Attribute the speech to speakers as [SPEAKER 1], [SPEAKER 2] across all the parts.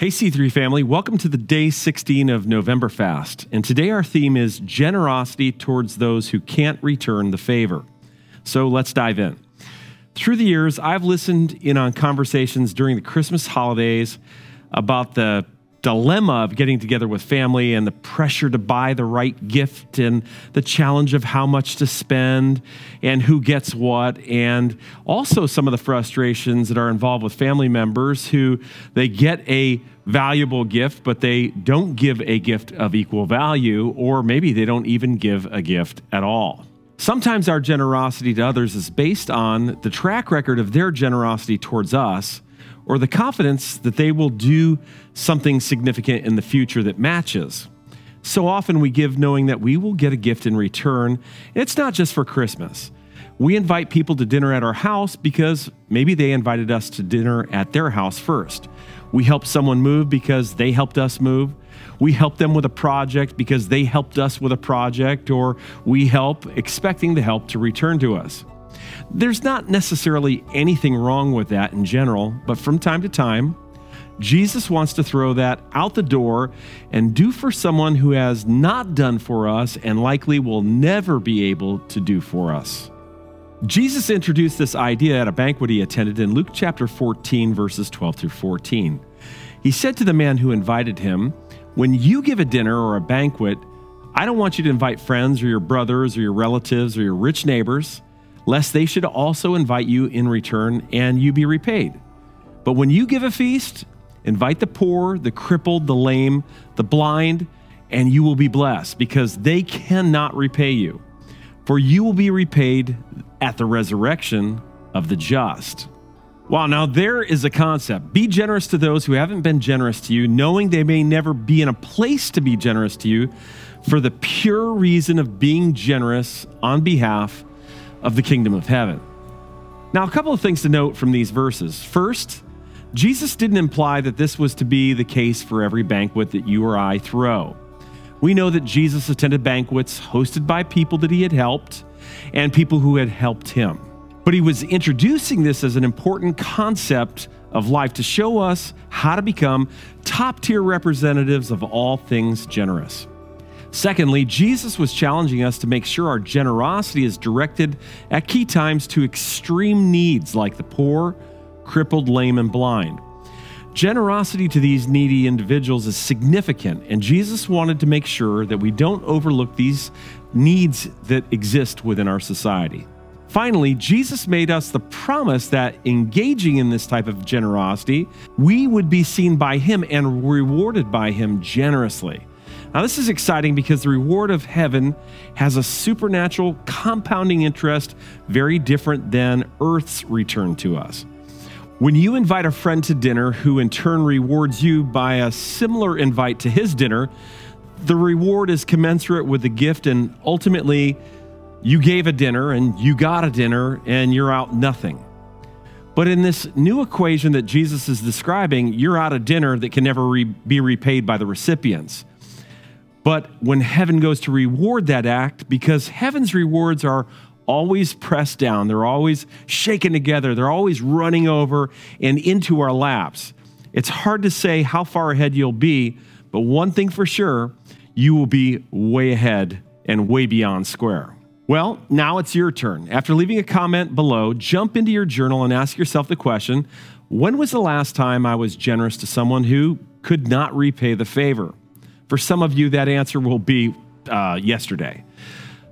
[SPEAKER 1] Hey, C3 family, welcome to the day 16 of November Fast. And today our theme is generosity towards those who can't return the favor. So let's dive in. Through the years, I've listened in on conversations during the Christmas holidays about the dilemma of getting together with family and the pressure to buy the right gift and the challenge of how much to spend and who gets what and also some of the frustrations that are involved with family members who they get a valuable gift but they don't give a gift of equal value or maybe they don't even give a gift at all. Sometimes our generosity to others is based on the track record of their generosity towards us or the confidence that they will do something significant in the future that matches. So often we give knowing that we will get a gift in return. It's not just for Christmas. We invite people to dinner at our house because maybe they invited us to dinner at their house first. We help someone move because they helped us move. We help them with a project because they helped us with a project, or we help expecting the help to return to us. There's not necessarily anything wrong with that in general, but from time to time, Jesus wants to throw that out the door and do for someone who has not done for us and likely will never be able to do for us. Jesus introduced this idea at a banquet he attended in Luke chapter 14, verses 12 through 14. He said to the man who invited him, When you give a dinner or a banquet, I don't want you to invite friends or your brothers or your relatives or your rich neighbors lest they should also invite you in return and you be repaid. But when you give a feast, invite the poor, the crippled, the lame, the blind, and you will be blessed because they cannot repay you. For you will be repaid at the resurrection of the just. Wow, now there is a concept. Be generous to those who haven't been generous to you, knowing they may never be in a place to be generous to you for the pure reason of being generous on behalf of the kingdom of heaven. Now, a couple of things to note from these verses. First, Jesus didn't imply that this was to be the case for every banquet that you or I throw. We know that Jesus attended banquets hosted by people that he had helped and people who had helped him. But he was introducing this as an important concept of life to show us how to become top tier representatives of all things generous. Secondly, Jesus was challenging us to make sure our generosity is directed at key times to extreme needs like the poor, crippled, lame, and blind. Generosity to these needy individuals is significant, and Jesus wanted to make sure that we don't overlook these needs that exist within our society. Finally, Jesus made us the promise that engaging in this type of generosity, we would be seen by Him and rewarded by Him generously. Now, this is exciting because the reward of heaven has a supernatural compounding interest very different than earth's return to us. When you invite a friend to dinner who in turn rewards you by a similar invite to his dinner, the reward is commensurate with the gift, and ultimately, you gave a dinner and you got a dinner and you're out nothing. But in this new equation that Jesus is describing, you're out a dinner that can never re- be repaid by the recipients. But when heaven goes to reward that act, because heaven's rewards are always pressed down, they're always shaken together, they're always running over and into our laps. It's hard to say how far ahead you'll be, but one thing for sure, you will be way ahead and way beyond square. Well, now it's your turn. After leaving a comment below, jump into your journal and ask yourself the question When was the last time I was generous to someone who could not repay the favor? For some of you, that answer will be uh, yesterday.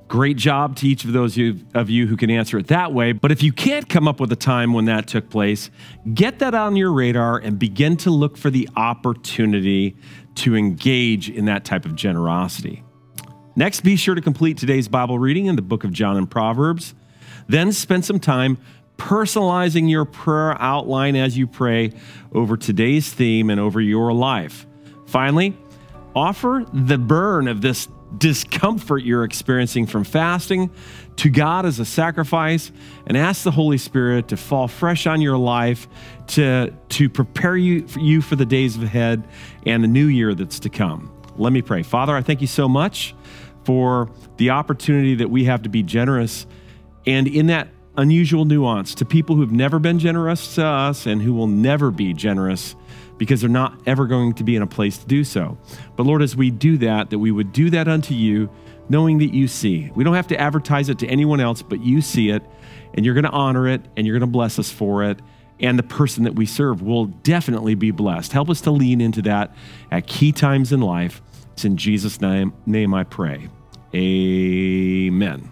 [SPEAKER 1] Great job to each of those of you who can answer it that way. But if you can't come up with a time when that took place, get that on your radar and begin to look for the opportunity to engage in that type of generosity. Next, be sure to complete today's Bible reading in the book of John and Proverbs. Then spend some time personalizing your prayer outline as you pray over today's theme and over your life. Finally, Offer the burn of this discomfort you're experiencing from fasting to God as a sacrifice and ask the Holy Spirit to fall fresh on your life to, to prepare you for, you for the days ahead and the new year that's to come. Let me pray. Father, I thank you so much for the opportunity that we have to be generous and in that unusual nuance to people who've never been generous to us and who will never be generous because they're not ever going to be in a place to do so. But Lord, as we do that, that we would do that unto you, knowing that you see. We don't have to advertise it to anyone else, but you see it, and you're going to honor it, and you're going to bless us for it. And the person that we serve will definitely be blessed. Help us to lean into that at key times in life. It's in Jesus' name, name I pray. Amen.